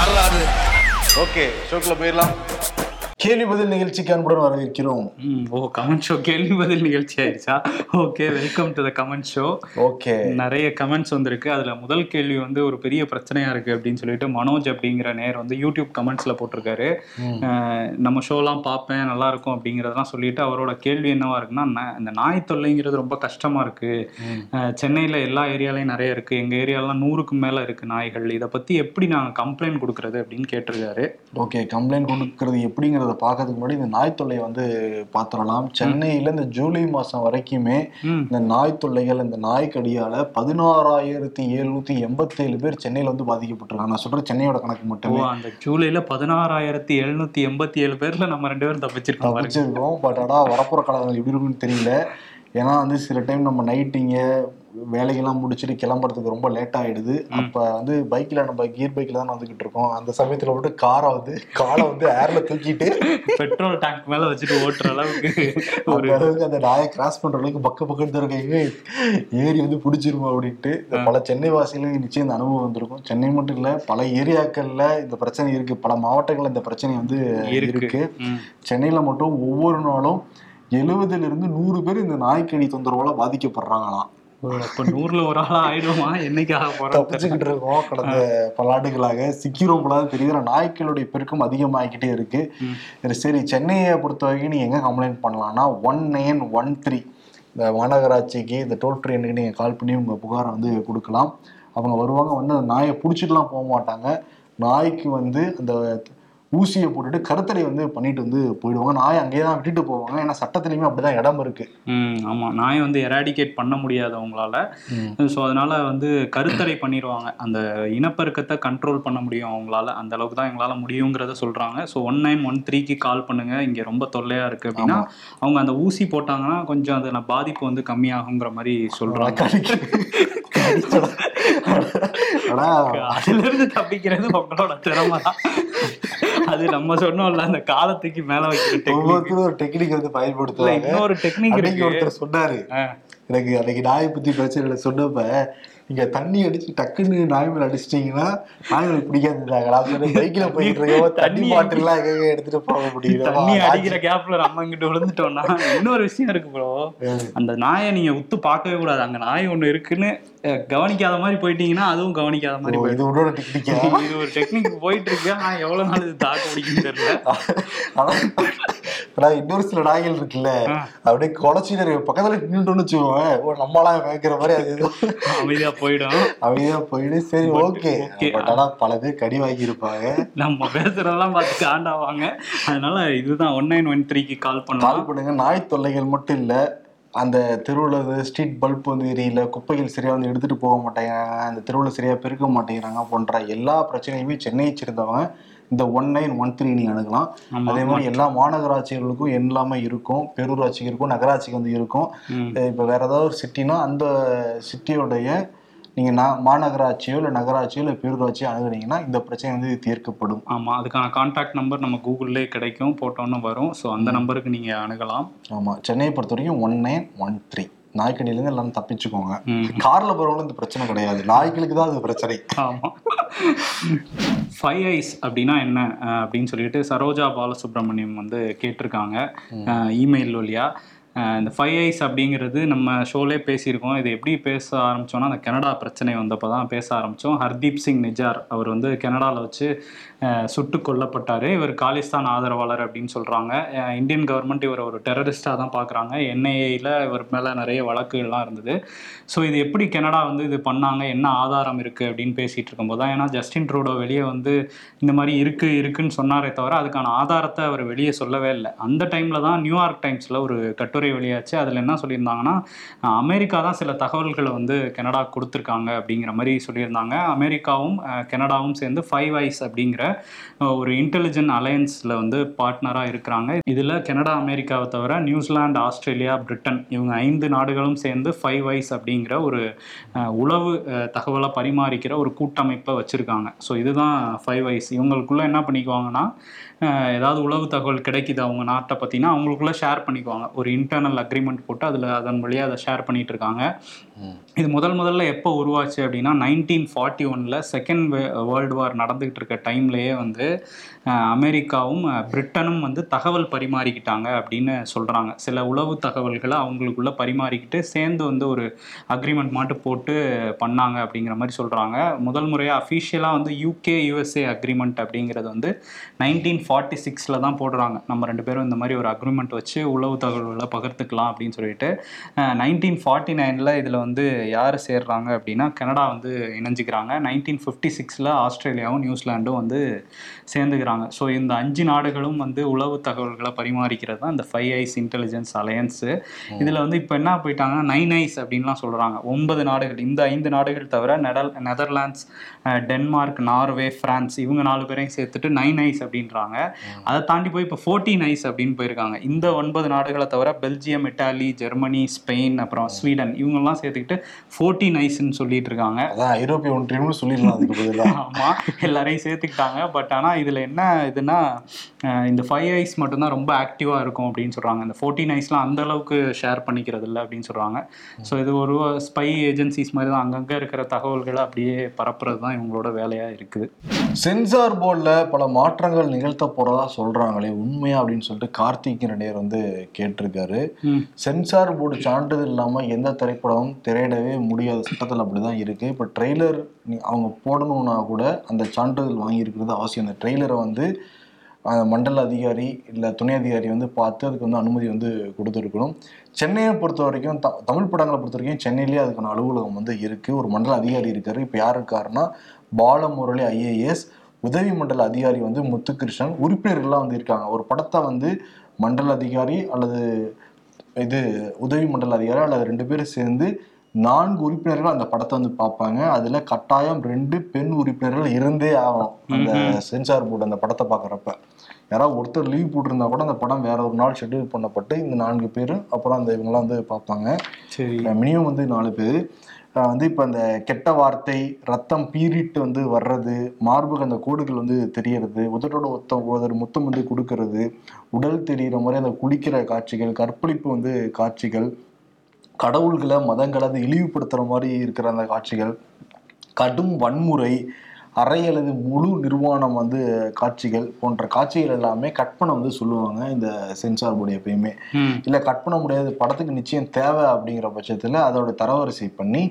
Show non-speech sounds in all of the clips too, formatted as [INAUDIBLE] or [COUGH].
வரலாறு ஓகே ஷோக்கில் போயிடலாம். கேள்வி பதில் நிகழ்ச்சிக்கு அன்புடன் வரவேற்கிறோம். ஓ கமெண்ட் ஷோ கேள்வி பதில் நிகழ்ச்சி ஆயிடுச்சா? Okay welcome to the comment show okay நிறைய கமெண்ட்ஸ் வந்திருக்கு. அதுல முதல் கேள்வி வந்து ஒரு பெரிய பிரச்சனையா இருக்கு அப்படின்னு சொல்லிட்டு மனோஜ் அப்படிங்கிற நேர் வந்து யூடியூப் கமெண்ட்ஸ்ல போட்டிருக்காரு. நம்ம ஷோலாம் பார்ப்பேன் நல்லா இருக்கும் அப்படிங்கறதெல்லாம் சொல்லிட்டு அவரோட கேள்வி என்னவா இருக்குன்னா இந்த நாய் தொல்லைங்கிறது ரொம்ப கஷ்டமா இருக்கு. சென்னையில எல்லா ஏரியாலையும் நிறைய இருக்கு. எங்க ஏரியாலாம் நூறுக்கு மேல இருக்கு நாய்கள். இதை பத்தி எப்படி நாங்க கம்ப்ளைண்ட் கொடுக்கறது அப்படின்னு கேட்டிருக்காரு. ஓகே கம்ப்ளைண்ட் கொடுக்கறது எப்படிங்கிறத பார்க்கறதுக்கு முன்னாடி இந்த நாய் தொல்லையை வந்து பார்த்துடலாம். சென்னையில இந்த ஜூலை மாசம் வரைக்குமே. இந்த நாய் தொல்லைகள் இந்த நாய் கடியால பதினாறாயிரத்தி எழுநூத்தி எண்பத்தேழு பேர் சென்னையில வந்து பாதிக்கப்பட்டிருக்காங்க. நான் சொல்றேன் சென்னையோட கணக்கு மட்டுமே. அந்த ஜூலைல பதினாறாயிரத்தி எழுநூத்தி எண்பத்தி ஏழு பேர்ல நம்ம ரெண்டு பேரும் தப்பிச்சிருக்கோம். தப்பிச்சிருக்கோம். பட் ஆனா வரப்புற காலங்கள் எப்படி இருக்குன்னு தெரியல. ஏன்னா வந்து சில டைம் நம்ம நைட்டிங்க வேலைகள்லாம் முடிச்சுட்டு கிளம்புறதுக்கு ரொம்ப லேட் ஆயிடுது. அப்ப வந்து பைக்ல நம்ம கியர் பைக்ல தான் வந்துகிட்டு இருக்கோம். அந்த சமயத்துல மட்டும் காரை வந்து காலை வந்து ஏர்ல தூக்கிட்டு பெட்ரோல் டேங்க் மேல வச்சுட்டு ஓட்டுற அளவுக்கு ஒரு அளவுக்கு அந்த நாயை கிராஸ் பண்ற அளவுக்கு பக்க பக்கத்து இருக்கைங்க ஏறி வந்து பிடிச்சிருமா அப்படின்ட்டு. பல சென்னை வாசிகளுக்கு நிச்சயம் இந்த அனுபவம் வந்திருக்கும். சென்னை மட்டும் இல்ல பல ஏரியாக்கள்ல இந்த பிரச்சனை இருக்கு. பல மாவட்டங்கள்ல இந்த பிரச்சனை வந்து இருக்கு. இருக்கு. ம். சென்னையில மட்டும் ஒவ்வொரு நாளும் எழுபதுல இருந்து நூறு பேர் இந்த நாய்க்கடி தொந்தரவால பாதிக்கப்படுறாங்களாம். அப்ப நூறுல ஒரு ஆளா ஆயிடுமா என்னைக்கு ஆக போறோம் தப்பிச்சுக்கிட்டு இருக்கோம். கடந்த பல ஆண்டுகளாக சிக்கிறோம் போல தெரியுது நாய்க்களுடைய பெருக்கம் அதிகமாகிக்கிட்டே இருக்கு. சரி, சென்னையை பொறுத்த வரைக்கும் நீங்க எங்க கம்ப்ளைண்ட் பண்ணலாம்னா ஒன் நைன் ஒன் த்ரீ இந்த மாநகராட்சிக்கு இந்த டோல் ஃப்ரீ எண்ணுக்கு நீங்க கால் பண்ணி உங்க புகாரை வந்து கொடுக்கலாம். அவங்க வருவாங்க வந்து அந்த நாயை பிடிச்சிட்டுலாம் போக மாட்டாங்க. நாய்க்கு வந்து அந்த ஊசியை போட்டுட்டு கருத்தடை வந்து பண்ணிட்டு வந்து போயிடுவாங்க. நாயை அங்கேயே தான் விட்டுட்டு போவாங்க. ஏன்னா சட்டத்திலையுமே அப்படிதான் இடம் இருக்கு. ம் ஆமா. நாயை வந்து எராடிகேட் பண்ண முடியாது அவங்களால. ஸோ அதனால வந்து கருத்தடை பண்ணிடுவாங்க அந்த இனப்பெருக்கத்தை கண்ட்ரோல் பண்ண முடியும் அவங்களால. அந்த அளவுக்கு தான் எங்களால முடியுங்கிறத சொல்றாங்க. ஸோ ஒன் நைன் ஒன் த்ரீக்கு கால் பண்ணுங்க. இங்க ரொம்ப தொல்லையா இருக்கு அப்படின்னா அவங்க அந்த ஊசி போட்டாங்கன்னா கொஞ்சம் அதுல பாதிப்பு வந்து கம்மியாகுங்கிற மாதிரி சொல்றாங்க. ஆனா அதுல இருந்து தப்பிக்கிறது உங்களோட திறமை தான் அது நம்ம சொன்னோம்ல அந்த காலத்துக்கு மேல வைக்கிற ஒவ்வொருத்தரும் ஒரு டெக்னிக் வந்து இல்ல பயன்படுத்துவாங்க இன்னொரு டெக்னிக் ஒருத்தர் சொன்னாரு. எனக்கு அன்னைக்கு நாயை பத்தி பிரச்சனை சொன்னப்ப நீங்க தண்ணி அடிச்சு டக்குன்னு நாய் மேல அடிச்சிட்டீங்கன்னா நாய்களுக்கு பிடிக்காது பைக்ல போயிட்டு இருக்கோம் தண்ணி தண்ணி பாட்டில் எல்லாம் எங்க எடுத்துட்டு போக தண்ணி முடியும் அடிக்கிற கேப்ல நம்ம இங்கிட்டு விழுந்துட்டோம்னா இன்னொரு விஷயம் இருக்கு ப்ரோ அந்த நாயை நீங்க உத்து பார்க்கவே கூடாது. அங்க நாய் ஒண்ணு இருக்குன்னு கவனிக்காத மாதிரி போயிட்டீங்கன்னா அதுவும் கவனிக்காத மாதிரி இது உன்னோட டெக்னிக்கா இது ஒரு டெக்னிக் போயிட்டு இருக்கு ஆனா எவ்வளவு நாள் இது தாக்கு பிடிக்குன்னு தெரியல. ஆனா இன்னொரு சில நாய்கள் இருக்குல்ல அப்படியே குலைச்சிட்டு பக்கத்துல நின்றுட்டோம்னு வச்சுக்கோங்க ஓ நம்மளாம் வைக்கிற மாதிரி அது அமைதியா போயிடும். அப்படியே போயிட்டு சரி ஓகே. பட் ஆனா பல பேர் கடி வாங்கி இருப்பாங்க நம்ம பேசுறதெல்லாம் பார்த்து காண்டாவாங்க அதனால இதுதான் ஒன் நைன் ஒன் த்ரீக்கு கால் பண்ணலாம் கால் பண்ணுங்க. நாய் தொல்லைகள் மட்டும் இல்ல அந்த தெருவில் ஸ்ட்ரீட் பல்ப் வந்து எரியல குப்பைகள் சரியா வந்து எடுத்துட்டு போக மாட்டேங்கிறாங்க அந்த தெருவில் சரியா பெருக்க மாட்டேங்கிறாங்க போன்ற எல்லா பிரச்சனையுமே சென்னையை சேர்ந்தவங்க இந்த ஒன் நைன் ஒன் த்ரீ நீங்க அணுகலாம். அதே மாதிரி எல்லா மாநகராட்சிகளுக்கும் எல்லாமே இருக்கும். பேரூராட்சிக்கு இருக்கும் நகராட்சிக்கு வந்து இருக்கும். இப்போ வேற ஏதாவது ஒரு சிட்டினா அந்த சிட்டியோடைய நீங்க நா- மாநகராட்சியோ இல்லை நகராட்சியோ இல்லை பேரூராட்சியோ அணுகுனீங்கன்னா இந்த பிரச்சனை வந்து தீர்க்கப்படும். ஆமா அதுக்கான கான்டாக்ட் நம்பர் நம்ம கூகுள்லேயே கிடைக்கும் போட்டோன்னு வரும். ஸோ அந்த நம்பருக்கு நீங்க அணுகலாம். ஆமா சென்னையை பொறுத்த வரைக்கும் ஒன் நைன் ஒன் த்ரீ. நாய்க்கடியிலேருந்து எல்லாரும் தப்பிச்சுக்கோங்க. கார்ல போறவங்களும் இந்த பிரச்சனை கிடையாது. நாய்களுக்கு தான் அது பிரச்சனை. ஆமா. ஃபைவ் ஐஸ் அப்படின்னா என்ன அப்படின்னு சொல்லிட்டு சரோஜா பாலசுப்ரமணியம் வந்து கேட்டிருக்காங்க இமெயில் வழியா. அஹ் இந்த ஃபைவ் ஐஸ் அப்படிங்கிறது நம்ம ஷோலே பேசியிருக்கோம். இது எப்படி பேச ஆரம்பித்தோன்னா அந்த கனடா பிரச்சனை வந்தப்போ தான் பேச ஆரம்பித்தோம் ஹர்தீப் சிங் நிஜார் அவர் வந்து கனடாவில் வச்சு சுட்டு கொல்லப்பட்டார். இவர் காலிஸ்தான் ஆதரவாளர் அப்படின்னு சொல்கிறாங்க இந்தியன் கவர்மெண்ட் இவர் ஒரு டெரரிஸ்டாக தான் பார்க்குறாங்க என்ஐஏயில் இவர் மேலே நிறைய வழக்குகள்லாம் இருந்தது. ஸோ இது எப்படி கனடா வந்து இது பண்ணாங்க? என்ன ஆதாரம் இருக்குது அப்படின்னு பேசிகிட்டு இருக்கும்போது தான். ஏன்னா ஜஸ்டின் ட்ரூடோ வெளியே வந்து இந்த மாதிரி இருக்குது இருக்குன்னு சொன்னாரே தவிர அதுக்கான ஆதாரத்தை அவர் வெளியே சொல்லவே இல்லை. அந்த டைமில் தான் நியூயார்க் டைம்ஸில் ஒரு கட்டுரை வெளியாச்சு. அதில் என்ன சொல்லியிருந்தாங்கன்னா அமெரிக்கா தான் சில தகவல்களை வந்து கனடா கொடுத்துருக்காங்க அப்படிங்கிற மாதிரி சொல்லியிருந்தாங்க. அமெரிக்காவும் கனடாவும் சேர்ந்து ஃபைவ் ஐஸ் அப்படிங்கிற ஒரு இன்டெலிஜென்ட் அலையன்ஸில் வந்து பார்ட்னராக இருக்கிறாங்க. இதில் கனடா அமெரிக்காவை தவிர நியூசிலாந்து ஆஸ்திரேலியா பிரிட்டன் இவங்க ஐந்து நாடுகளும் சேர்ந்து ஃபைவ் ஐஸ் அப்படிங்கிற ஒரு உளவு தகவலை பரிமாறிக்கிற ஒரு கூட்டமைப்பை வச்சுருக்காங்க. ஸோ இதுதான் ஃபைவ் ஐஸ் இவங்களுக்குள்ளே என்ன பண்ணிக்குவாங்கன்னா ஏதாவது உளவு தகவல் கிடைக்குது அவங்க நாட்டை பற்றினா அவங்களுக்குள்ள ஷேர் பண்ணிக்குவாங்க. ஒரு இன் இன்டர்னல் அக்ரிமெண்ட் போட்டு அதில் அதன் வழியாக அதை ஷேர் பண்ணிகிட்டு இருக்காங்க. இது முதல் முதல்ல எப்போ உருவாச்சு அப்படின்னா நைன்டீன் ஃபார்ட்டி ஒனில் செகண்ட் வேர்ல்டு வார் நடந்துகிட்டு இருக்க டைம்லேயே வந்து அமெரிக்காவும் பிரிட்டனும் வந்து தகவல் பரிமாறிக்கிட்டாங்க அப்படின்னு சொல்கிறாங்க சில உளவு தகவல்களை அவங்களுக்குள்ள பரிமாறிக்கிட்டு சேர்ந்து வந்து ஒரு அக்ரிமெண்ட் மட்டும் போட்டு பண்ணாங்க அப்படிங்கிற மாதிரி சொல்கிறாங்க முதல் முறையாக அஃபீஷியலாக வந்து யூகே யூஎஸ்ஏ அக்ரிமெண்ட் அப்படிங்கிறது வந்து நைன்டீன் ஃபார்ட்டி சிக்ஸில் தான் போடுறாங்க. நம்ம ரெண்டு பேரும் இந்த மாதிரி ஒரு அக்ரிமெண்ட் வச்சு உளவு தகவல்களை பகிர்ந்துக்கலாம் அப்படின்னு சொல்லிட்டு நைன்டீன் ஃபார்ட்டி நைனில் இதில் வந்து யார் சேர்றாங்க அப்படின்னா கனடா வந்து இணைஞ்சிக்கிறாங்க. நைன்டீன் ஃபிஃப்டி சிக்ஸில் ஆஸ்திரேலியாவும் நியூசிலாண்டும் வந்து சேர்ந்துக்கிறாங்க. ஸோ இந்த அஞ்சு நாடுகளும் வந்து உளவு தகவல்களை பரிமாறிக்கிறது தான் இந்த ஃபைவ் ஐஸ் இன்டெலிஜென்ஸ் அலையன்ஸு இதில் வந்து இப்போ என்ன போயிட்டாங்கன்னா நைன் ஐஸ் அப்படின்லாம் சொல்கிறாங்க ஒன்பது நாடுகள் இந்த ஐந்து நாடுகள் தவிர நெடல் நெதர்லாண்ட்ஸ் டென்மார்க் நார்வே பிரான்ஸ் இவங்க நாலு பேரையும் சேர்த்துட்டு நைன் ஐஸ் அப்படின்றாங்க. அதை தாண்டி போய் இப்போ ஃபோர்டீன் ஐஸ் அப்படின்னு போயிருக்காங்க. இந்த ஒன்பது நாடுகளை தவிர பெல்ஜியம் இட்டாலி ஜெர்மனி ஸ்பெயின் அப்புறம் ஸ்வீடன் இவங்கெல்லாம் சேர்த்துக்கிட்டு ஃபோர்டீன் ஐஸ்ன்னு சொல்லிட்டு இருக்காங்க. அதான் ஐரோப்பிய ஒன்றியம்னு சொல்லிடலாம் அதுக்கு பதிலாக [LAUGHS] ஆமா எல்லாரையும் சேர்த்துக்கிட்டாங்க. பட் ஆனா இதுல என்ன இதுன்னா அஹ் இந்த ஃபைவ் ஐஸ் மட்டும்தான் ரொம்ப ஆக்டிவா இருக்கும் அப்படின்னு சொல்றாங்க. இந்த ஃபோர்டீன் ஐஸ்லாம் அந்த அளவுக்கு ஷேர் பண்ணிக்கிறது இல்லை அப்படின்னு சொல்றாங்க. ஸோ இது ஒரு ஸ்பை ஏஜென்சிஸ் மாதிரி தான். அங்கங்க இருக்கிற தகவல்களை அப்படியே பரப்புறது தான் இவங்களோட வேலையா இருக்குது. சென்சார் போர்டில் பல மாற்றங்கள் நிகழ்த்த போறதா சொல்றாங்களே உண்மையா அப்படின்னு சொல்லிட்டு கார்த்திக் ரெண்டியர் வந்து கேட்டிருக்காரு. சென்சார் போர்டு சான்றிதழ் இல்லாம எந்த திரைப்படமும் திரையிடவே முடியாத சட்டத்தில் அப்படிதான் இருக்கு. இப்போ ட்ரெய்லர் அவங்க போடணும்னா கூட அந்த சான்றிதழ் வாங்கியிருக்கிறது அவசியம். அந்த ட்ரெய்லரை வந்து மண்டல அதிகாரி இல்லை துணை அதிகாரி வந்து பார்த்து அதுக்கு வந்து அனுமதி வந்து கொடுத்துருக்கணும். சென்னையை பொறுத்த வரைக்கும் த தமிழ் படங்களை பொறுத்த வரைக்கும் சென்னையிலேயே அதுக்கான அலுவலகம் வந்து இருக்குது ஒரு மண்டல அதிகாரி இருக்கார். இப்போ யார் இருக்காருன்னா பாலமுரளி ஐஏஎஸ் உதவி மண்டல அதிகாரி வந்து முத்துகிருஷ்ணன். உறுப்பினர்கள்லாம் வந்து இருக்காங்க. ஒரு படத்தை வந்து மண்டல அதிகாரி அல்லது இது உதவி மண்டல அதிகாரி அல்லது ரெண்டு பேரும் சேர்ந்து நான்கு உறுப்பினர்கள் அந்த படத்தை வந்து பார்ப்பாங்க. அதுல கட்டாயம் ரெண்டு பெண் உறுப்பினர்கள் இருந்தே ஆகணும். அந்த சென்சார் போர்டு அந்த படத்தை பார்க்குறப்ப. யாராவது ஒருத்தர் லீவ் போட்டிருந்தா கூட அந்த படம் வேற ஒரு நாள் ஷெட்யூல் பண்ணப்பட்டு இந்த நான்கு பேர் அப்புறம் அந்த இவங்கெல்லாம் வந்து பார்ப்பாங்க. சரி. மினிமம் வந்து நாலு பேர். வந்து இப்போ அந்த கெட்ட வார்த்தை ரத்தம் பீறிட்டு வந்து வர்றது மார்புக்கு அந்த கோடுகள் வந்து தெரியறது உதட்டோட ஒத்தம் ஒரு முத்தம் வந்து கொடுக்கறது உடல் தெரியிற மாதிரி அந்த குளிக்கிற காட்சிகள் கற்பழிப்பு வந்து காட்சிகள் கடவுள்களை மதங்களை அது இழிவுபடுத்துற மாதிரி இருக்கிற அந்த காட்சிகள் கடும் வன்முறை அறை அல்லது முழு நிர்வாணம் வந்து காட்சிகள் போன்ற காட்சிகள் எல்லாமே கற்பனை வந்து சொல்லுவாங்க இந்த சென்சார் போர்டு எப்பயுமே. இல்ல கட் பண்ண முடியாது படத்துக்கு நிச்சயம் தேவை அப்படிங்கிற பட்சத்துல அதோட தரவரிசை பண்ணி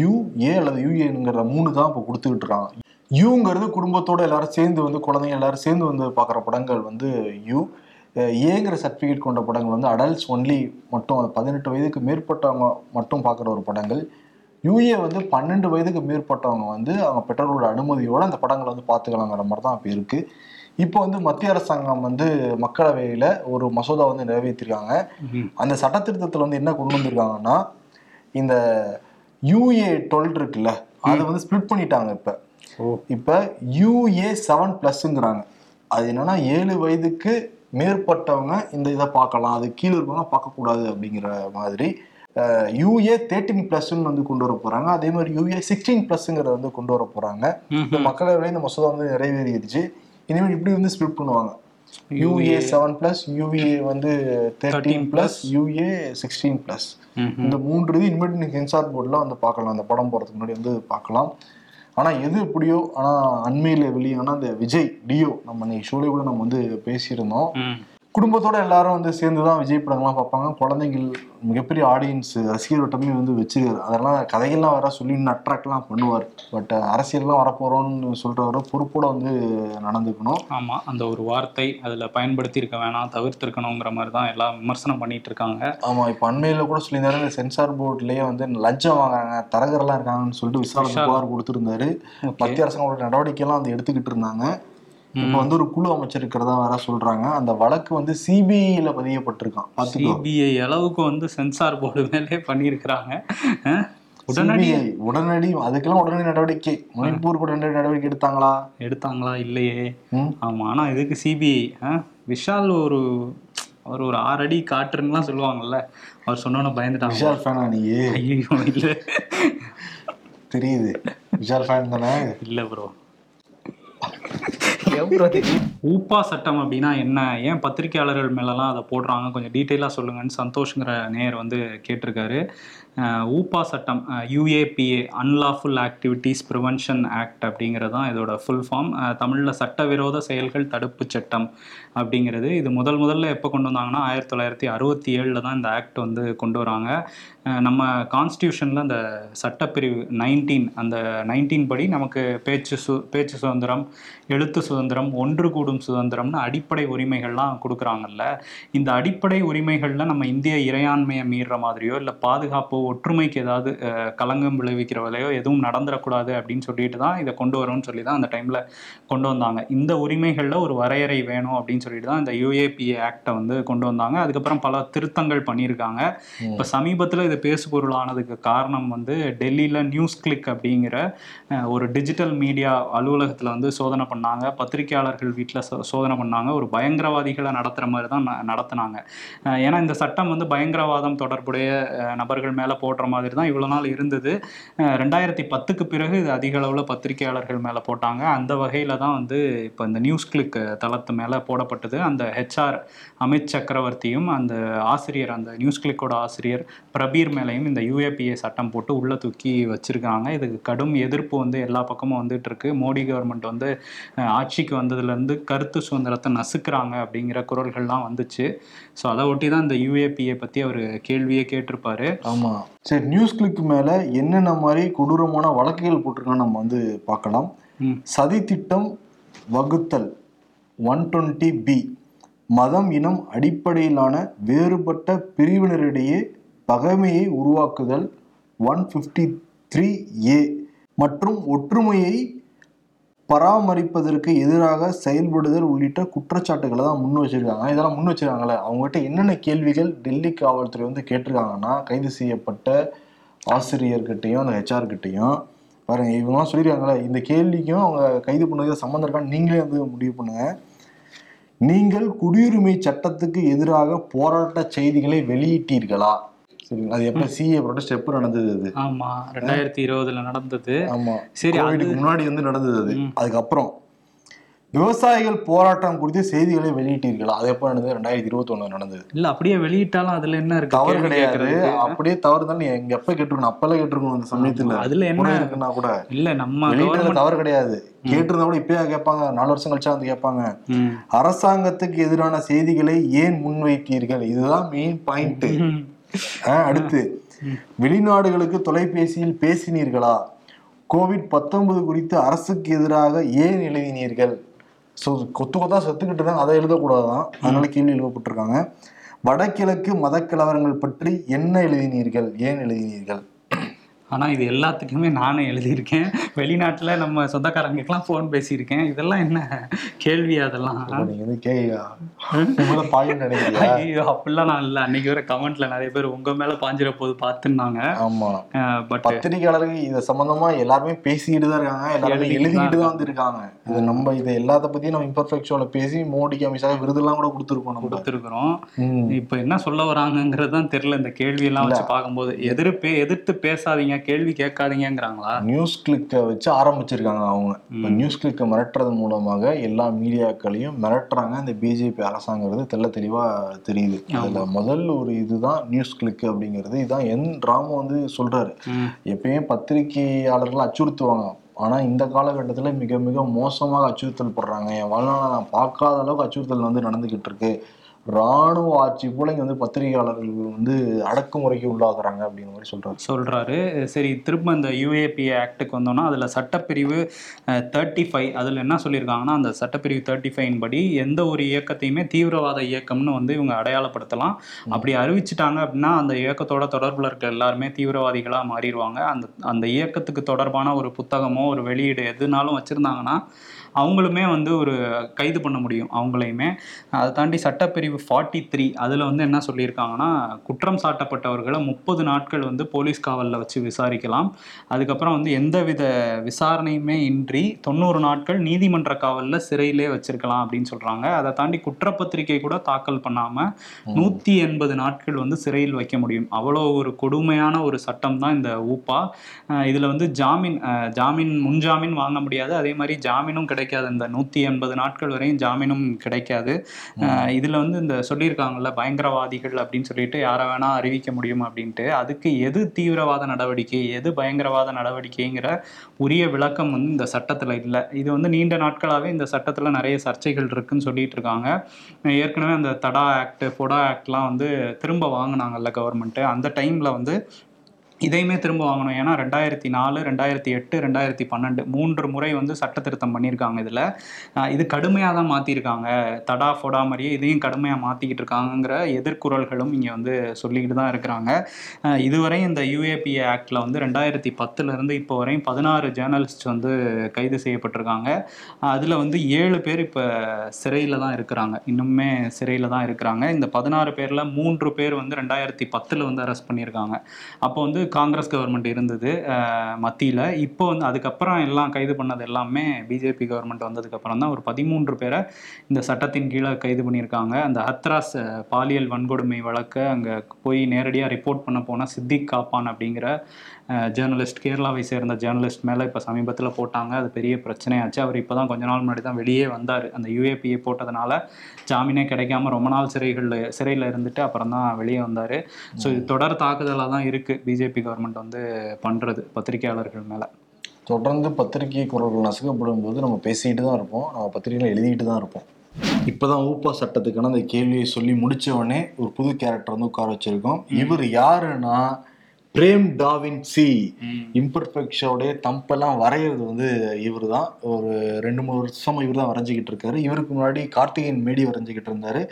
யூ ஏ அல்லது யூஏங்கிற மூணு தான் இப்போ கொடுத்துக்கிட்டு இருக்காங்க. யூங்கிறது குடும்பத்தோட எல்லாரும் சேர்ந்து வந்து குழந்தைங்க எல்லாரும் சேர்ந்து வந்து பார்க்குற படங்கள் வந்து யூ. ஏங்கிற சர்டிஃபிகேட் கொண்ட படங்கள் வந்து அடல்ட்ஸ் ஒன்லி மட்டும் அது பதினெட்டு வயதுக்கு மேற்பட்டவங்க மட்டும் பார்க்குற ஒரு படங்கள். யூஏ வந்து பன்னெண்டு வயதுக்கு மேற்பட்டவங்க வந்து அவங்க பெற்றோர்களோட அனுமதியோட அந்த படங்களை வந்து பார்த்துக்கலாங்கிற மாதிரி தான் இப்போ இருக்கு. இப்போ வந்து மத்திய அரசாங்கம் வந்து மக்களவையில ஒரு மசோதா வந்து நிறைவேற்றிருக்காங்க. அந்த சட்ட திருத்தத்துல வந்து என்ன கொண்டு வந்திருக்காங்கன்னா இந்த யூஏ டுவெல் இருக்குல்ல அதை வந்து ஸ்ப்ளிட் பண்ணிட்டாங்க இப்ப. இப்ப யூஏ செவன் பிளஸ்ங்கிறாங்க அது என்னன்னா ஏழு வயதுக்கு மேற்பட்டவங்க இந்த இதை பார்க்கலாம் அது கீழே இருக்கவங்க பார்க்கக்கூடாது அப்படிங்கிற மாதிரி யூஏ தேர்ட்டின் பிளஸ்ன்னு வந்து கொண்டு வர போறாங்க. அதே மாதிரி யூஏ சிக்ஸ்டீன் பிளஸ்ங்கிறத வந்து கொண்டு வர போறாங்க. இந்த மக்களவையில் இந்த மசோதா வந்து நிறைவேறிடுச்சு. இனிமேல் இப்படி வந்து ஸ்ப்ளிட் பண்ணுவாங்க. யூஏ செவன் பிளஸ் யூஏ வந்து thirteen plus UA sixteen plus இந்த மூன்று இனிமேட்டு நீங்கள் சென்சார் போர்டில் வந்து பார்க்கலாம். அந்த படம் போகிறதுக்கு முன்னாடி வந்து பார்க்கலாம். ஆனால் எது எப்படியோ ஆனால் அண்மையில் வெளியான அந்த விஜய் டியோ நம்ம இன்னைக்கு ஷோலே கூட நம்ம வந்து பேசியிருந்தோம். குடும்பத்தோட எல்லாரும் வந்து சேர்ந்து தான் விஜய் படங்கள்லாம் பார்ப்பாங்க. குழந்தைகள் மிகப்பெரிய ஆடியன்ஸ் ரசிகர் வட்டமே வந்து வச்சுக்காரு அதெல்லாம் கதைகள்லாம் வர சொல்லி அட்ராக்ட்லாம் பண்ணுவார். பட் அரசியல்லாம் வரப்போறோம்னு சொல்றவரை பொறுப்போட வந்து நடந்துக்கணும். ஆமா அந்த ஒரு வார்த்தை அதுல பயன்படுத்தி இருக்க வேணாம் தவிர்த்திருக்கணுங்கிற மாதிரி தான் எல்லாம் விமர்சனம் பண்ணிட்டு இருக்காங்க. ஆமா இப்ப அண்மையில கூட சொல்லியிருந்தாரு இந்த சென்சார் போர்ட்லயே வந்து லஞ்சம் வாங்குறாங்க தரகரெல்லாம் இருக்காங்கன்னு சொல்லிட்டு விசாரணை. புகார் கொடுத்திருந்தாரு. மத்திய அரசாங்கோட நடவடிக்கை எல்லாம் வந்து எடுத்துக்கிட்டு இருந்தாங்க. இப்ப வந்து ஒரு குழு அமைச்சிருக்கிறதா வேற சொல்றாங்க. அந்த வழக்கு வந்து சிபிஐல பதியப்பட்டிருக்கான். சிபிஐ அளவுக்கு வந்து சென்சார் போர்டு மேலே பண்ணியிருக்கிறாங்க. உடனடி உடனடி அதுக்கெல்லாம் உடனடி நடவடிக்கை. மணிப்பூர் உடனடி நடவடிக்கை எடுத்தாங்களா? எடுத்தாங்களா? இல்லையே. ஆமா ஆனா இதுக்கு சிபிஐ விஷால் ஒரு அவர் ஒரு ஆறு அடி காட்டுருன்னுலாம் சொல்லுவாங்கல்ல. அவர் சொன்னோன்னு பயந்துட்டாங்க. விஷால் ஃபேனா நீ? ஐயோ இல்ல. தெரியுது. விஷால் ஃபேன் தானே? இல்ல ப்ரோ ஊப்பா சட்டம் அப்படின்னா என்ன? ஏன் பத்திரிகையாளர்கள் மேலலாம் அதை போடுறாங்க? கொஞ்சம் டீட்டெயிலாக சொல்லுங்கன்னு சந்தோஷ்ங்கிற நேயர் வந்து கேட்டிருக்காரு. ஊப்பா சட்டம் UAPA unlawful activities prevention act அப்படிங்கிறது தான் இதோட ஃபுல் ஃபார்ம் தமிழில் சட்டவிரோத செயல்கள் தடுப்பு சட்டம் அப்படிங்கிறது இது முதல் முதல்ல எப்போ கொண்டு வந்தாங்கன்னா ஆயிரத்தி தொள்ளாயிரத்தி அறுபத்தி ஏழில் தான் இந்த ஆக்ட் வந்து கொண்டு வராங்க. நம்ம கான்ஸ்டியூஷனில் அந்த சட்டப்பிரிவு நைன்டீன் அந்த நைன்டீன் படி நமக்கு பேச்சு சு பேச்சு சுதந்திரம் எழுத்து சுதந்திரம் ஒன்று கூடும் சுதந்திரம்னு அடிப்படை உரிமைகள்லாம் கொடுக்குறாங்கல்ல. இந்த அடிப்படை உரிமைகளில் நம்ம இந்திய இறையாண்மையை மீறுற மாதிரியோ இல்லை பாதுகாப்போ ஒற்றுமைக்கு ஏதாவது அஹ், களங்கம் விளைவிக்கிற வேலையோ எதுவும் நடந்துடக்கூடாது அப்படின்னு சொல்லிட்டு தான் இதை கொண்டு வரும்னு சொல்லி தான் அந்த டைமில் கொண்டு வந்தாங்க. இந்த உரிமைகளில் ஒரு வரையறை வேணும் அப்படின்னு சொல்லிட்டு தான் இந்த யூஏபிஏ ஆக்டை வந்து கொண்டு வந்தாங்க. அதுக்கப்புறம் பல திருத்தங்கள் பண்ணியிருக்காங்க. இப்போ சமீபத்தில் இது பேசு பொருளானதுக்கு காரணம் வந்து டெல்லியில் நியூஸ் கிளிக் அப்படிங்கிற ஒரு டிஜிட்டல் மீடியா அலுவலகத்தில் வந்து சோதனை பண்ணாங்க. பத்திரிகையாளர்கள் வீட்டில் சோதனை பண்ணாங்க. ஒரு பயங்கரவாதிகளை நடத்துகிற மாதிரி தான் நடத்துனாங்க. ஏன்னா இந்த சட்டம் வந்து பயங்கரவாதம் தொடர்புடைய நபர்கள் மேலே போடுற மாதிரி தான் இவ்வளோ நாள் இருந்தது. ரெண்டாயிரத்தி பத்துக்கு பிறகு இது அதிக அளவில் பத்திரிகையாளர்கள் மேலே போட்டாங்க. அந்த வகையில் தான் வந்து இப்போ இந்த நியூஸ் கிளிக் தளத்து மேலே போடப்பட்டது. அந்த ஹெச்ஆர் அமித் சக்கரவர்த்தியும் அந்த ஆசிரியர் அந்த நியூஸ் கிளிக்கோட ஆசிரியர் பிரபீர் மேலேயும் இந்த யூஏபிஏ சட்டம் போட்டு உள்ளே தூக்கி வச்சுருக்காங்க. இதுக்கு கடும் எதிர்ப்பு வந்து எல்லா பக்கமும் வந்துட்டு இருக்கு. மோடி கவர்மெண்ட் வந்து ஆட்சிக்கு வந்ததுலேருந்து கருத்து சுதந்திரத்தை நசுக்கிறாங்க அப்படிங்கிற குரல்கள்லாம் வந்துச்சு. ஸோ அதை ஒட்டி தான் இந்த யூஏபிஏ பற்றி அவர் கேள்வியே கேட்டிருப்பாரு. ஆமா சரி நியூஸ் கிளிக் மேல என்னென்ன மாதிரி கொடூரமான வழக்குகள் போட்டிருக்கான்னு நம்ம வந்து பார்க்கலாம். சதி திட்டம் வகுத்தல் ஒன் டுவெண்ட்டி பி மதம் இனம் அடிப்படையிலான வேறுபட்ட பிரிவினரிடையே பகைமையை உருவாக்குதல் ஒன் ஃபிஃப்டி த்ரீ ஏ மற்றும் ஒற்றுமையை பராமரிப்பதற்கு எதிராக செயல்படுதல் உள்ளிட்ட குற்றச்சாட்டுகளை தான் முன் வச்சிருக்காங்க. இதெல்லாம் முன் வச்சிருக்காங்களே? அவங்ககிட்ட என்னென்ன கேள்விகள் டெல்லி காவல்துறை வந்து கேட்டிருக்காங்கன்னா கைது செய்யப்பட்ட ஆசிரியர்கிட்டையும் அந்த ஹெச்ஆர்கிட்டையும் பாருங்க இவங்களாம் சொல்லியிருக்காங்களே இந்த கேள்விக்கும் அவங்க கைது பண்ணதுக்கு சம்மந்தம் இருக்கான்னு நீங்களே வந்து முடிவு பண்ணுங்க. நீங்கள் குடியுரிமை சட்டத்துக்கு எதிராக போராட்ட செய்திகளை வெளியிட்டீர்களா? அது எப்ப சிஏ ப்ரொடெஸ்ட் எப்போ நடந்தது அது. ஆமா ரெண்டாயிரத்தி இருபதுல நடந்தது. ஆமா. சரி அது கோவிடுக்கு முன்னாடி வந்து நடந்தது அது. அதுக்கப்புறம் விவசாயிகள் போராட்டம் குறித்து செய்திகளை வெளியிட்டீர்களா? அது எப்போ நடந்தது? ரெண்டாயிரத்தி இருபத்தி நடந்தது. இல்ல அப்படியே வெளியிட்டாலும் அதுல என்ன இருக்கு? தவறு கிடையாது? அப்படியே தவறு தான். எங்க எப்ப கேட்டிருக்கணும்? அப்பெல்லாம் கேட்டிருக்கணும் அந்த சமயத்துல. அதுல என்ன இருக்குன்னா கூட. இல்ல நம்ம வெளியிட்டது கவர்மெண்ட் தவறு கிடையாது. கேட்டிருந்தா கூட இப்பயே கேட்பாங்க. நாலு வருஷம் கழிச்சா வந்து கேட்பாங்க. அரசாங்கத்துக்கு எதிரான செய்திகளை ஏன் முன்வைத்தீர்கள்? இதுதான் மெயின் பாயிண்ட். அடுத்து. வெளிநாடுகளுக்கு தொலைபேசியில் பேசினீர்களா? கோவிட் பத்தொன்பது குறித்து அரசுக்கு எதிராக ஏன் எழுதினீர்கள்? ஸோ கொத்து கொத்தா செத்துக்கிட்டு தான் அதை எழுதக்கூடாதான் அதனால கேள்வி எழுதப்பட்டிருக்காங்க வடகிழக்கு மத கலவரங்கள் பற்றி என்ன எழுதினீர்கள்? ஏன் எழுதினீர்கள்? ஆனா இது எல்லாத்துக்குமே நானே எழுதியிருக்கேன். வெளிநாட்டுல நம்ம சொந்தக்காரங்களுக்கெல்லாம் ஃபோன் பேசியிருக்கேன். இதெல்லாம் என்ன கேள்வி அதெல்லாம்? ஐயோ அப்படிலாம் நான் இல்லை. அன்னைக்கு வர கமெண்ட்ல நிறைய பேர் உங்க மேல பாஞ்சிர போது பார்த்துன்னாங்க. ஆமா. பட் பத்திரிகையாளர்கள் இத சம்பந்தமா எல்லாருமே பேசிக்கிட்டு தான் இருக்காங்க. எல்லாருமே எழுதிக்கிட்டு தான் வந்திருக்காங்க. இது நம்ம இதை எல்லாத்த பத்தியும் நம்ம இம்பர்ஃபெக்ட் ஷோல பேசி மோடிக்கு அமித்ஷா விருதெல்லாம் கூட கொடுத்துருக்கோம் நம்ம. கொடுத்துருக்குறோம். இப்போ என்ன சொல்ல வராங்கங்கிறது தான் தெரியல. இந்த கேள்வி எல்லாம் வச்சு பார்க்கும்போது எதிர்ப்பு எதிர்த்து பேசாதீங்க. கேள்வி கேட்காதீங்கங்கிறாங்களா? நியூஸ் கிளிக்கை வச்சு ஆரம்பிச்சிருக்காங்க அவங்க. இப்போ நியூஸ் கிளிக்கை மிரட்டுறது மூலமாக எல்லா மீடியாக்களையும் மிரட்டுறாங்க. இந்த பிஜேபி அரசாங்கிறது தெள்ள தெளிவா தெரியுது. அதுல முதல் ஒரு இதுதான் நியூஸ் கிளிக் அப்படிங்கிறது. இதுதான் என் ராமு வந்து சொல்றாரு. ம். எப்பயும் பத்திரிகையாளர்கள் அச்சுறுத்துவாங்க. ஆனா இந்த காலகட்டத்துல மிக மிக மோசமாக அச்சுறுத்தல் படுறாங்க. என் வாழ்நாள நான் பார்க்காத அளவுக்கு அச்சுறுத்தல் வந்து நடந்துகிட்டு இருக்கு. ராணுவ ஆட்சி போல இங்க வந்து பத்திரிகையாளர்கள் வந்து அடக்குமுறைக்கு உள்ளாகுறாங்க அப்படிங்கிற மாதிரி சொல்றாரு. சொல்றாரு. சரி திரும்ப இந்த யூஏபிஏ ஆக்டுக்கு வந்தோம்னா அதுல சட்டப்பிரிவு தேர்ட்டி ஃபைவ் அதுல என்ன சொல்லியிருக்காங்கன்னா அந்த சட்டப்பிரிவு தேர்ட்டி ஃபைவ் படி எந்த ஒரு இயக்கத்தையுமே தீவிரவாத இயக்கம்னு வந்து இவங்க அடையாளப்படுத்தலாம். அப்படி அறிவிச்சிட்டாங்க அப்படின்னா அந்த இயக்கத்தோட தொடர்புல இருக்க எல்லாருமே தீவிரவாதிகளா மாறிடுவாங்க. அந்த அந்த இயக்கத்துக்கு தொடர்பான ஒரு புத்தகமோ ஒரு வெளியீடு எதுனாலும் வச்சிருந்தாங்கன்னா அவங்களுமே வந்து ஒரு கைது பண்ண முடியும் அவங்களையுமே. அதை தாண்டி சட்டப்பிரிவு ஃபார்ட்டி த்ரீ அதில் வந்து என்ன சொல்லியிருக்காங்கன்னா குற்றம் சாட்டப்பட்டவர்களை முப்பது நாட்கள் வந்து போலீஸ் காவலில் வச்சு விசாரிக்கலாம். அதுக்கப்புறம் வந்து எந்தவித விசாரணையுமே இன்றி தொண்ணூறு நாட்கள் நீதிமன்ற காவலில் சிறையிலே வச்சிருக்கலாம் அப்படின்னு சொல்கிறாங்க அதை தாண்டி குற்றப்பத்திரிகை கூட தாக்கல் பண்ணாமல் நூற்றி எண்பது நாட்கள் வந்து சிறையில் வைக்க முடியும். அவ்வளோ ஒரு கொடுமையான ஒரு சட்டம் தான் இந்த ஊப்பா. இதில் வந்து ஜாமீன் ஜாமீன் முன்ஜாமீன் வாங்க முடியாது. அதே மாதிரி ஜாமீனும் கிடைக்க கிடைக்காது. இந்த நூத்தி எண்பது நாட்கள் வரையும் ஜாமீனும் கிடைக்காது. இதுல வந்து இந்த சொல்லியிருக்காங்கல்ல பயங்கரவாதிகள் அப்படின்னு சொல்லிட்டு யாரை வேணா அறிவிக்க முடியும் அப்படின்ட்டு அதுக்கு எது தீவிரவாத நடவடிக்கை எது பயங்கரவாத நடவடிக்கைங்கிற உரிய விளக்கம் வந்து இந்த சட்டத்துல இல்லை. இது வந்து நீண்ட நாட்களாவே இந்த சட்டத்துல நிறைய சர்ச்சைகள் இருக்குன்னு சொல்லிட்டு இருக்காங்க ஏற்கனவே அந்த தடா ஆக்ட் ஃபொடா ஆக்ட்லாம் வந்து திரும்ப வாங்கினாங்கல்ல கவர்மெண்ட் அந்த டைம்ல வந்து இதையுமே திரும்ப வாங்கணும். ஏன்னா ரெண்டாயிரத்தி நாலு ரெண்டாயிரத்தி எட்டு ரெண்டாயிரத்தி பன்னெண்டு மூன்று முறை வந்து சட்ட திருத்தம் பண்ணியிருக்காங்க இதில். இது கடுமையாக தான் மாற்றிருக்காங்க தடா ஃபொடா மாதிரியே இதையும் கடுமையாக மாற்றிக்கிட்டு இருக்காங்கங்கிற எதிர்குரல்களும் இங்கே வந்து சொல்லிக்கிட்டு தான் இருக்கிறாங்க. இதுவரை இந்த யூஏபிஏ ஆக்டில் வந்து ரெண்டாயிரத்தி பத்துலேருந்து இப்போ வரையும் பதினாறு ஜேர்னலிஸ்ட் வந்து கைது செய்யப்பட்டிருக்காங்க. அதில் வந்து ஏழு பேர் இப்போ சிறையில் தான் இருக்கிறாங்க. இன்னுமே சிறையில் தான் இருக்கிறாங்க. இந்த பதினாறு பேரில் மூன்று பேர் வந்து ரெண்டாயிரத்தி பத்தில் வந்து அரெஸ்ட் பண்ணியிருக்காங்க. அப்போ வந்து காங்கிரஸ் கவர்மெண்ட் இருந்தது மத்தியில். இப்போ வந்து அதுக்கப்புறம் எல்லாம் கைது பண்ணது எல்லாமே பிஜேபி கவர்மெண்ட் வந்ததுக்கப்புறம் தான் ஒரு பதிமூன்று பேரை இந்த சட்டத்தின் கீழே கைது பண்ணியிருக்காங்க. அந்த ஹத்ராஸ் பாலியல் வன்கொடுமை வழக்கை அங்கே போய் நேரடியாக ரிப்போர்ட் பண்ண போன சித்திக் காப்பான் அப்படிங்கிற ஜேர்னலிஸ்ட் கேரளாவை சேர்ந்த ஜேர்னலிஸ்ட் மேலே இப்போ சமீபத்தில் போட்டாங்க. அது பெரிய பிரச்சனையாச்சு. அவர் இப்போ தான் கொஞ்ச நாள் முன்னாடி தான் வெளியே வந்தார். அந்த யூஏபிஏ போட்டதுனால ஜாமீனே கிடைக்காம ரொம்ப நாள் சிறைகளில் சிறையில் இருந்துட்டு அப்புறம் தான் வெளியே வந்தார். ஸோ இது தொடர் தாக்குதலாக தான் இருக்குது பிஜேபி கவர்மெண்ட் வந்து பண்ணுறது பத்திரிகையாளர்கள் மேலே. தொடர்ந்து பத்திரிகை குரல்கள் நசுக்கப்படும் போது நம்ம பேசிக்கிட்டு தான் இருப்போம். நம்ம பத்திரிகையில் எழுதிக்கிட்டு தான் இருப்போம். இப்போதான் ஊப்பா சட்டத்துக்கான அந்த கேள்வியை சொல்லி முடிச்ச உடனே ஒரு புது கேரக்டர் வந்து உட்கார வச்சிருக்கோம். இவர் யாருன்னா பிரேம் டாவின் சி. இம்பர்ஃபெக்ஷோடைய தம்பெல்லாம் வரைகிறது வந்து இவர் தான் ஒரு ரெண்டு மூணு வருஷமா இவர் தான் வரைஞ்சிக்கிட்டு இருக்காரு. இவருக்கு முன்னாடி கார்த்திகேயன் மேடி வரைஞ்சிக்கிட்டு இருந்தாரு.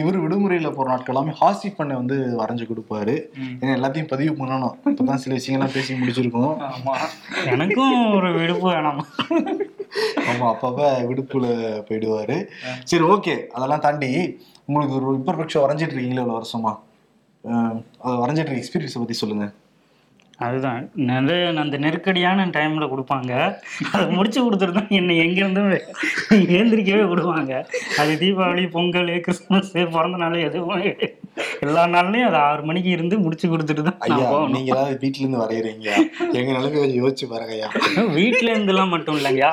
இவர் விடுமுறையில் போகிற நாட்கள் எல்லாமே ஹாசி பண்ணை வந்து வரைஞ்சு கொடுப்பாரு. ஏன்னா எல்லாத்தையும் பதிவு பண்ணணும். இப்போதான் சில விஷயங்கள்லாம் பேசி முடிச்சிருக்கோம். எனக்கும் ஒரு விடுப்பு வேணாம். ஆமா அப்பப்ப விடுப்புல போயிடுவாரு. சரி ஓகே. அதெல்லாம் தாண்டி உங்களுக்கு ஒரு இம்பர்ஃபெக்ஷன் வரைஞ்சிட்டு இருக்கீங்களே இவ்வளவு வருஷமா? அதை வரைஞ்சிட்டு எக்ஸ்பீரியன்ஸை பற்றி சொல்லுங்கள் அதுதான். வந்து அந்த நெருக்கடியான டைமில் கொடுப்பாங்க. அதை முடிச்சு கொடுத்துருந்தா என்னை எங்கேருந்தும் ஏந்திரிக்கவே விடுவாங்க. அது தீபாவளி பொங்கல் கிறிஸ்மஸ் பிறந்த நாள் எதுவும் எல்லா நாள்லயும் அது ஆறு மணிக்கு இருந்து முடிச்சு கொடுத்துட்டு தான் ஐயா நீங்க ஏதாவது வீட்ல இருந்து வரைகிறீங்க எங்க நிலைமை கொஞ்சம் யோசிச்சு பாருங்க ஐயா. வீட்ல இருந்துலாம் மட்டும் இல்லைங்க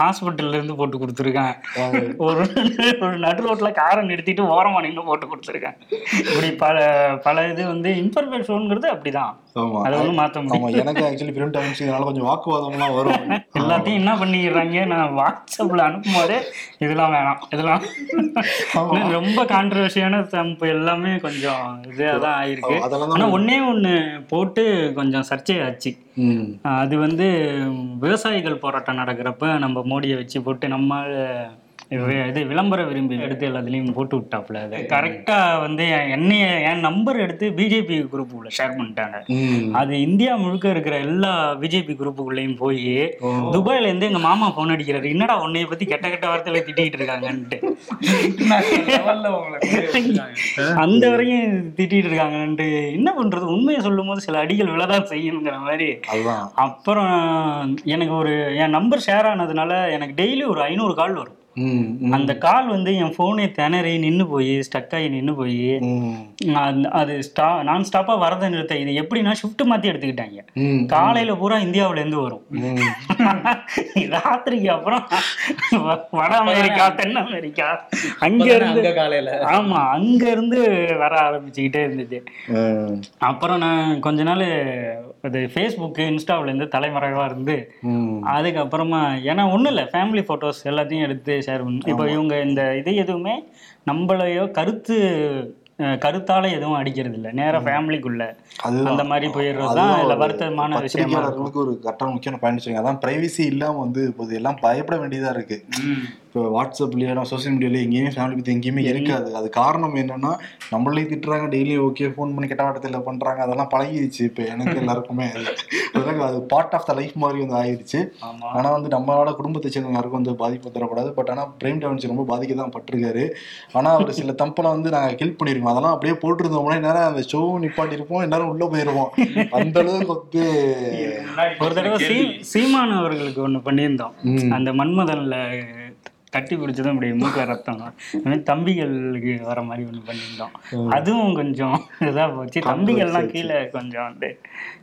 ஹாஸ்பிட்டல்ல இருந்து போட்டு கொடுத்துருக்கேன். ஒரு ஒரு நடு ரோட்ல காரை நிறுத்திட்டு ஓரமா நின்று போட்டு கொடுத்துருக்கேன். இப்படி பல பல இது வந்து இன்ஃபர்மேஷன்ங்கிறது அப்படிதான். ஆமா. அதை ஒன்றும் மாற்ற முடியும் ஆமா எனக்கு ஆக்சுவலி பிரிண்ட் ஆரம்பிச்சதுனால கொஞ்சம் வாக்குவாதம்லாம் வரும். [LAUGHS] எல்லாத்தையும் என்ன பண்ணிடுறாங்க? நான் வாட்ஸ்அப்ல அனுப்பும் போதே இதெல்லாம் வேணாம் இதெல்லாம் [LAUGHS] ரொம்ப கான்ட்ரவர்சியான தம்பு எல்லாமே கொஞ்சம் இதாக தான் ஆயிருக்கு. அதெல்லாம் ஆனா தான் ஒண்ணே ஒண்ணு போட்டு கொஞ்சம் சர்ச்சையாச்சு. ம். அது வந்து விவசாயிகள் போராட்டம் நடக்கிறப்ப நம்ம மோடியை வச்சு போட்டு நம்ம இது விளம்பர விரும்பி எடுத்து எல்லாத்துலயும் போட்டு விட்டாப்புல. அது கரெக்டா வந்து என்னைய என் நம்பர் எடுத்து பிஜேபி குரூப்புக்குள்ள ஷேர் பண்ணிட்டாங்க. அது இந்தியா முழுக்க இருக்கிற எல்லா பிஜேபி குரூப்புக்குள்ளேயும் போய். துபாயில இருந்து எங்க மாமா போன் அடிக்கிறாரு. என்னடா உன்னைய பத்தி கெட்ட கெட்ட வார்த்தையில திட்டிட்டு இருக்காங்கன்ட்டு. [LAUGHS] அந்த வரையும் திட்டிட்டு இருக்காங்கன்ட்டு. என்ன பண்றது? உண்மையை சொல்லும் போது சில அடிகள் விழதான் செய்யணுங்கிற மாதிரி. அப்புறம் எனக்கு ஒரு என் நம்பர் ஷேர் ஆனதுனால எனக்கு டெய்லி ஒரு ஐநூறு கால் வரும். அந்த கால் வந்து என் ஃபோனே திணறி நின்று போய் ஸ்டக் ஆகி நின்று போய் அது ஸ்டா நான் ஸ்டாப்பா வரதை நிறுத்த இது எப்படின்னா ஷிஃப்ட் மாத்தி எடுத்துக்கிட்டாங்க. காலையில பூரா இந்தியாவுல இருந்து வரும். [LAUGHS] ராத்திரிக்கு அப்புறம் வட அமெரிக்கா தென் அமெரிக்கா அங்க இருந்து காலையில? ஆமா அங்க இருந்து வர ஆரம்பிச்சுக்கிட்டே இருந்துச்சு. அப்புறம் நான் கொஞ்ச நாள் அது ஃபேஸ்புக்கு இன்ஸ்டாவில் இருந்து தலைமறைவா இருந்து. அதுக்கப்புறமா ஏன்னா ஒன்றும் இல்லை ஃபேமிலி ஃபோட்டோஸ் எல்லாத்தையும் எடுத்து ஷேர் பண்ணி. இப்போ இவங்க இந்த இது எதுவுமே நம்மளையோ கருத்து கருத்தால எதுவும் அடிக்கிறது இல்லை. நேரா ஃபேமிலிக்குள்ள. அந்த மாதிரி போயிடுறது தான் இதுல வருத்தமான விஷயமா ஒரு கரெக்டான முக்கியமான பாயிண்ட் அதான் பிரைவசி இல்லாம வந்து இப்போது எல்லாம் பயப்பட வேண்டியதா இருக்கு. இப்போ வாட்ஸ்அப்லயோ நான் சோசியல் மீடியாலயோ எங்கேயுமே ஃபேமிலி பத்தி எங்கேயுமே இருக்காது. அது காரணம் என்னன்னா நம்மளையும் திட்டுறாங்க டெய்லியும் ஓகே ஃபோன் பண்ணி கெட்ட வாட்டத்தில் பண்றாங்க அதெல்லாம் பழகிடுச்சு இப்போ எனக்கு [LAUGHS] எல்லாருக்குமே. அது அதெல்லாம் அது பார்ட் ஆஃப் த லைஃப் மாதிரி வந்து ஆயிடுச்சு ஆமா. ஆனா வந்து நம்மளோட குடும்பத்தை சேர்ந்த யாருக்கும் வந்து பாதிப்பு தரக்கூடாது. பட் ஆனா பிரேம் டவுன்ஸ் ரொம்ப பாதிக்க தான் பட்டிருக்காரு. ஆனா அவர் சில தம்பெல்லாம் வந்து நாங்க ஹெல்ப் பண்ணிருக்கோம். அதெல்லாம் அப்படியே போட்டிருந்தோம்னா நேரம் அந்த ஷோ நிப்பாட்டி இருப்போம் எல்லாரும் உள்ள போயிருவோம். அந்த அளவுக்கு வந்து ஒரு தடவை சீ சீமான் அவர்களுக்கு ஒண்ணு பண்ணியிருந்தோம். அந்த மன்மதன்ல கட்டி பிடிச்சதும் இப்படி மூக்க ரத்தம் தம்பிகளுக்கு வர மாதிரி ஒன்று பண்ணியிருந்தோம் அதுவும் கொஞ்சம் இதாக போச்சு. தம்பிகள்லாம் கீழே கொஞ்சம் வந்து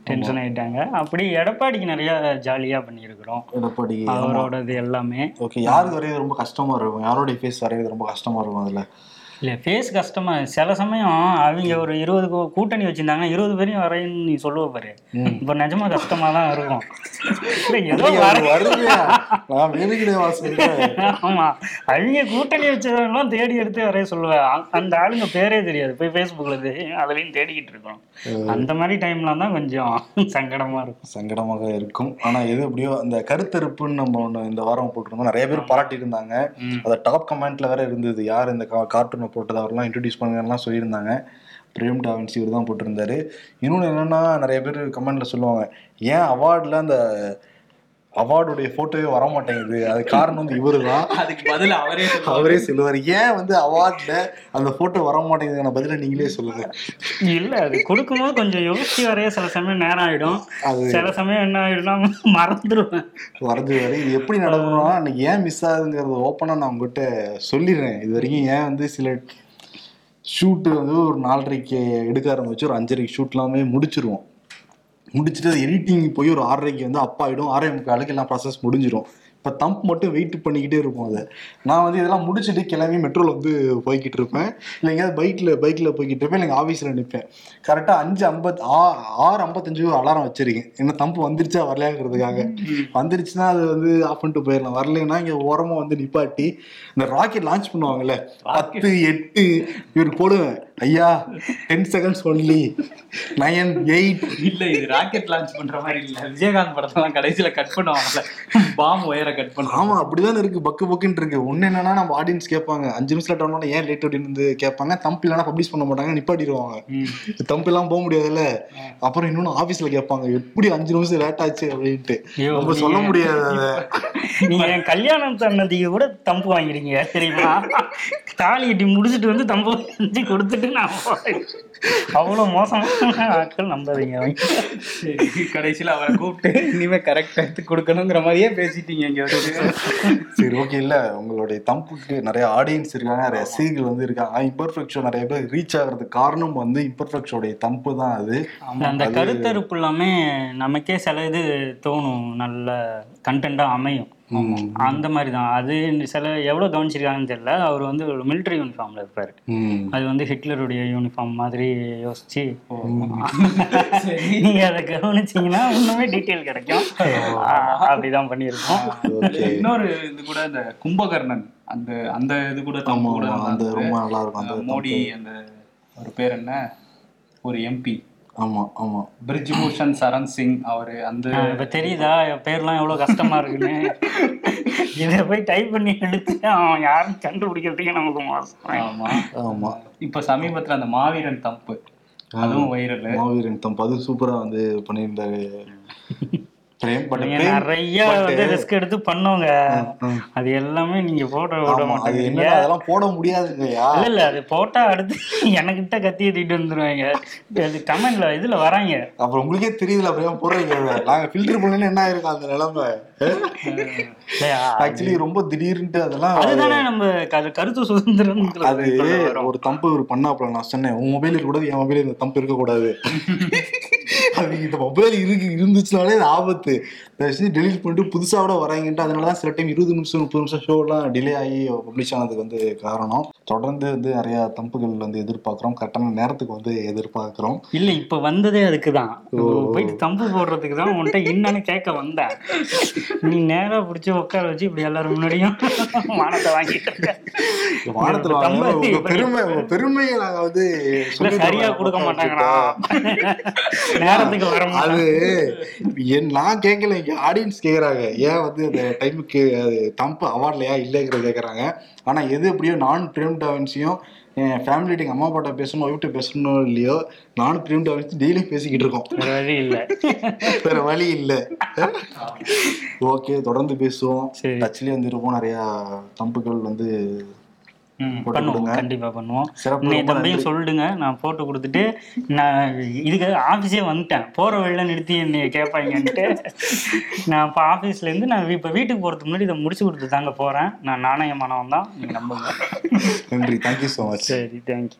டென்ஷன் ஆயிட்டாங்க. அப்படி எடப்பாடிக்கு நிறைய ஜாலியாக பண்ணியிருக்கிறோம். எடப்பாடி அவரோடது எல்லாமே. ஓகே யாருக்கு வரைയത് ரொம்ப கஷ்டமா இருக்கும்? யாரோடைய ஃபேஸ் வரைகிறது ரொம்ப கஷ்டமா இருக்கும் அதுல? இல்லை ஃபேஸ் கஷ்டமா. சில சமயம் அவங்க ஒரு இருபது கூட்டணி வச்சிருந்தாங்கன்னா இருபது பேரையும் வரைன்னு நீ சொல்லுவ பாரு. இப்போ நிஜமா கஷ்டமா தான் இருக்கும். இல்லை ஏதோ வர வருது நான் வேணுகிட்டே வாசிக்கிறேன் [LAUGHS] ஆமா. அவங்க கூட்டணி வச்சதெல்லாம் தேடி எடுத்து வரைய சொல்லுவேன் அந்த ஆளுங்க பேரே தெரியாது. போய் ஃபேஸ்புக்கில் அதுலேயும் தேடிக்கிட்டு இருக்கோம் அந்த மாதிரி டைம்ல தான் கொஞ்சம் [LAUGHS] சங்கடமா இருக்கும். சங்கடமாக இருக்கும். ஆனா எது எப்படியோ அந்த கருத்தரிப்புன்னு நம்ம ஒண்ணு இந்த வாரம் போட்டிருந்தோம். நிறைய பேர் பாராட்டி இருந்தாங்க அதை டாப் கமெண்ட்ல வேற இருந்தது. யார் இந்த கார்ட்டூனை போட்டது அவரெல்லாம் இன்ட்ரடியூஸ் பண்ணுங்கலாம் சொல்லியிருந்தாங்க. பிரேம் டாவின்சி இவர் தான் போட்டிருந்தாரு. இன்னொன்று என்னென்னா நிறைய பேர் கமெண்டில் சொல்லுவாங்க ஏன் அவார்டில் அந்த அவார்டுடைய போட்டோவே வர மாட்டேங்குது அது காரணம் வந்து இவரு தான் அதுக்கு பதில் அவரே. அவரே சொல்லுவார். ஏன் வந்து அவார்ட்ல அந்த போட்டோ வர மாட்டேங்குதுன்னு பதில நீங்களே சொல்லுங்க. இல்ல அது கொடுக்கும்போது கொஞ்சம் யோசிச்சு வரைய சில சமயம் நேரம் ஆயிடும். அது- சில சமயம் என்ன ஆயிடும்னா மறந்துடுவேன். வரைஞ்சு வரை இது எப்படி நடக்கணும்னா அன்னைக்கு ஏன் மிஸ் ஆகுதுங்கிறத ஓப்பனாக நான் உங்ககிட்ட சொல்லிடுறேன். இது வரைக்கும் ஏன் வந்து சில ஷூட்டு வந்து ஒரு நாலரைக்கு எடுக்க ஆரம்பிச்சு ஒரு அஞ்சரைக்கு ஷூட் எல்லாமே முடிச்சிருவோம். முடிச்சுட்டு அது எடிட்டிங் போய் ஒரு ஆறரைக்கு வந்து அப் ஆகிடும் ஆறரை முக்காலுக்கு எல்லாம் ப்ராசஸ் முடிஞ்சிடும் இப்போ தம்ப் மட்டும் வெயிட் பண்ணிக்கிட்டே இருப்போம் அதை. நான் வந்து இதெல்லாம் முடிச்சுட்டு கிளம்பி மெட்ரோவில் வந்து போய்கிட்டு இருப்பேன். இல்லை எங்கேயாவது பைக்கில் பைக்கில் போய்கிட்டு இருப்பேன். இல்லை ஆஃபீஸில் நிற்பேன் கரெக்டாக அஞ்சு ஐம்பத் ஆ ஆறு ஐம்பத்தஞ்சு ஒரு அலாரம் வச்சிருக்கேன். என்ன தம்பு வந்துருச்சா வரலையாங்கிறதுக்காக. வந்துருச்சுன்னா அது வந்து ஆஃப் பண்ணிட்டு போயிடலாம். வரலைன்னா இங்கே ஓரமாக வந்து நிப்பாட்டி இந்த ராக்கெட் லான்ச் பண்ணுவாங்கல்ல பத்து எட்டு இவர் போடுவேன். ஐயா ten seconds only nine eight இல்ல இது ராக்கெட் லான்ச் பண்ற மாதிரி இல்ல. விஜயகாந்த் படத்தெல்லாம் கடைசியில கட் பண்ணுவாங்கல்ல. பாம் ஒயரை கட் பண்ணுவாங்க. ஆமா அப்படிதான் இருக்கு. பக்கு பக்குன்னு இருக்கு. ஒண்ணு என்னன்னா நம்ம ஆடியன்ஸ் கேட்பாங்க. அஞ்சு நிமிஷம் டவுன் ஏன் லேட் அப்படின்னு வந்து கேட்பாங்க. தம்ப் இல்லைனா பப்ளிஷ் பண்ண மாட்டாங்க. நிப்பாட்டிடுவாங்க. தம்ப் எல்லாம் போக முடியாதுல்ல. அப்புறம் இன்னொன்னு ஆபீஸ்ல கேட்பாங்க. எப்படி அஞ்சு நிமிஷம் லேட் ஆச்சு? அப்படின்ட்டு. நம்ம சொல்ல முடியாது நீங்க என் கல்யாணம் தன்னதிக்கு கூட தம்பு வாங்கிருக்கீங்க தெரியுமா? தாலி கட்டி முடிச்சுட்டு வந்து தம்பு கொடுத்துட்டு அவ்வளவு மோசமான ஆட்கள் நம்பாதீங்க. சரி. கடைசியில அவரை கூப்பிட்டு இனிமே கரெக்ட் எடுத்து கொடுக்கணுங்கிற மாதிரியே பேசிட்டீங்க இங்க சரி ஓகே இல்ல. உங்களுடைய தம்புக்கு நிறைய ஆடியன்ஸ் இருக்காங்க நிறைய ரசிகர்கள் வந்து இருக்காங்க. இம்பர்ஃபெக்ட் ஷோ நிறைய பேர் ரீச் ஆகிறதுக்கு காரணம் வந்து இம்பர்ஃபெக்ட் ஷோடைய தம்பு தான் அது. அந்த கருத்தறுப்பு எல்லாமே நமக்கே சில இது தோணும். நல்ல கண்டென்ட்டா அமையும். அந்த மாதிரி தான் அது சில எவ்வளவு கவனிச்சிருக்காங்கன்னு தெரியல. அவர் வந்து ஒரு மிலிட்டரி யூனிஃபார்ம்ல இருப்பாரு. அது வந்து ஹிட்லருடைய யூனிஃபார்ம் மாதிரி யோசிச்சு [LAUGHS] நீங்க அதை கவனிச்சீங்கன்னா இன்னுமே டீட்டெயில் கிடைக்கும். [LAUGHS] அப்படிதான் பண்ணியிருக்கோம். [LAUGHS] இன்னொரு இது கூட இந்த கும்பகர்ணன் அந்த அந்த இது கூட கூட. ரொம்ப நல்லா இருக்கும். அந்த மோடி அந்த ஒரு பேர் என்ன? ஒரு எம்பி ஆமா ஆமா. பிரிஜ்பூஷன் சரண் சிங் அவரு அந்த இப்ப தெரியுதா? என் பேர்லாம் எவ்வளவு கஷ்டமா இருக்குன்னு. இதை போய் டைப் பண்ணி எடுத்து அவன் யாரும் கண்டுபிடிக்கிறதுக்கே நமக்கு மோசம் ஆமா. ஆமா. இப்ப சமீபத்துல அந்த மாவீரன் தம்பு அதுவும் வைரல். மாவீரன் தம் அது சூப்பரா வந்து பண்ணியிருந்தாரு. நிறைய வந்து ரிஸ்க் எடுத்து பண்ணோங்க. அது எல்லாமே நீங்க போட விட மாட்டேங்க அதெல்லாம் போட முடியாதுங்கய்யா. இல்ல இல்ல அது போட்டா அடுத்து [LAUGHS] எனக்கிட்ட கத்தி ஏத்திட்டு வந்துருவாங்க. அது கமெண்ட்ல இதுல வராங்க. அப்புறம் உங்களுக்கே தெரியுதுல பிரேம் போடுறீங்க. நாங்க ஃபில்டர் பண்ணல என்ன ஆயிருக்கும் அந்த நிலைமை? ஆக்சுவலி ரொம்ப திடீர்னுட்டு அதெல்லாம் அதுதானே நம்ம கருத்து சுதந்திரம் அது ஒரு தம்பு ஒரு பண்ணாப்புல நான் சொன்னேன் உன் மொபைல் இருக்கக்கூடாது என் மொபைல் இந்த தம்பு இருக்கக்கூடாது. [LAUGHS] அது இந்த மொபைல் இருக்கு இருந்துச்சுனாலே அது ஆபத்து. டெலிட் பண்ணிட்டு புதுசா கூட வராங்கன்ட்டு அதனாலதான் சில டைம் இருபது நிமிஷம் முப்பது நிமிஷம் ஷோ எல்லாம் டிலே ஆகி பப்ளிஷ் ஆனதுக்கு வந்து காரணம். தொடர்ந்து வந்து நிறைய தம்புகள் வந்து எதிர்பார்க்கிறோம். கரெக்டான நேரத்துக்கு வந்து எதிர்பார்க்கிறோம். இல்ல இப்ப வந்ததே அதுக்குதான். போயிட்டு தம்பு போடுறதுக்கு தான் உன்கிட்ட என்னன்னு கேட்க வந்தேன் நீ நேரா புடிச்சு உட்கார வச்சு இப்படி எல்லாரும் முன்னாடியும் மானத்தை வாங்கிட்டு. வானத்துல பெருமை பெருமையை நாங்க வந்து சரியா கொடுக்க. மாட்டாங்கடா. நேரத்துக்கு அது என் நான் கேட்கல இங்க ஆடியன்ஸ் கேக்குறாங்க. ஏன் வந்து அந்த டைமுக்கு அது தம்பு அவார்ட்ல ஏன் இல்லைங்கிறத கேக்குறாங்க. ஆனா எது எப்படியோ நான் பிரேம் டாவன்சியும் என் ஃபேமிலிட்டு எங்க அம்மா அப்பாட்ட பேசணும் ஒய்ஃப்ட்ட பேசணும் இல்லையோ நானும் பிரேம் டாவன்சி டெய்லியும் பேசிக்கிட்டு இருக்கோம். வேற வழி இல்ல. வேற வழி இல்ல. ஓகே தொடர்ந்து பேசுவோம். டச்லயே வந்து இருப்போம். நிறைய தம்புகள் வந்து பண்ணுவோம். கண்டிப்பா பண்ணுவோம். ரொம்ப தம்பியும். சொல்லிடுங்க நான் போட்டு கொடுத்துட்டு நான் இதுக்கு ஆஃபீஸே வந்துட்டேன். போற வழியில நிறுத்தி என்னை கேட்பாங்கன்ட்டு நான் இப்போ ஆஃபீஸ்ல இருந்து நான் இப்போ வீட்டுக்கு போறதுக்கு முன்னாடி இதை முடிச்சு கொடுத்து தாங்க போறேன். நான் நாணயமானவன் தான். நீங்க நம்புங்க. நன்றி. தேங்க்யூ ஸோ மச் சரி தேங்க்யூ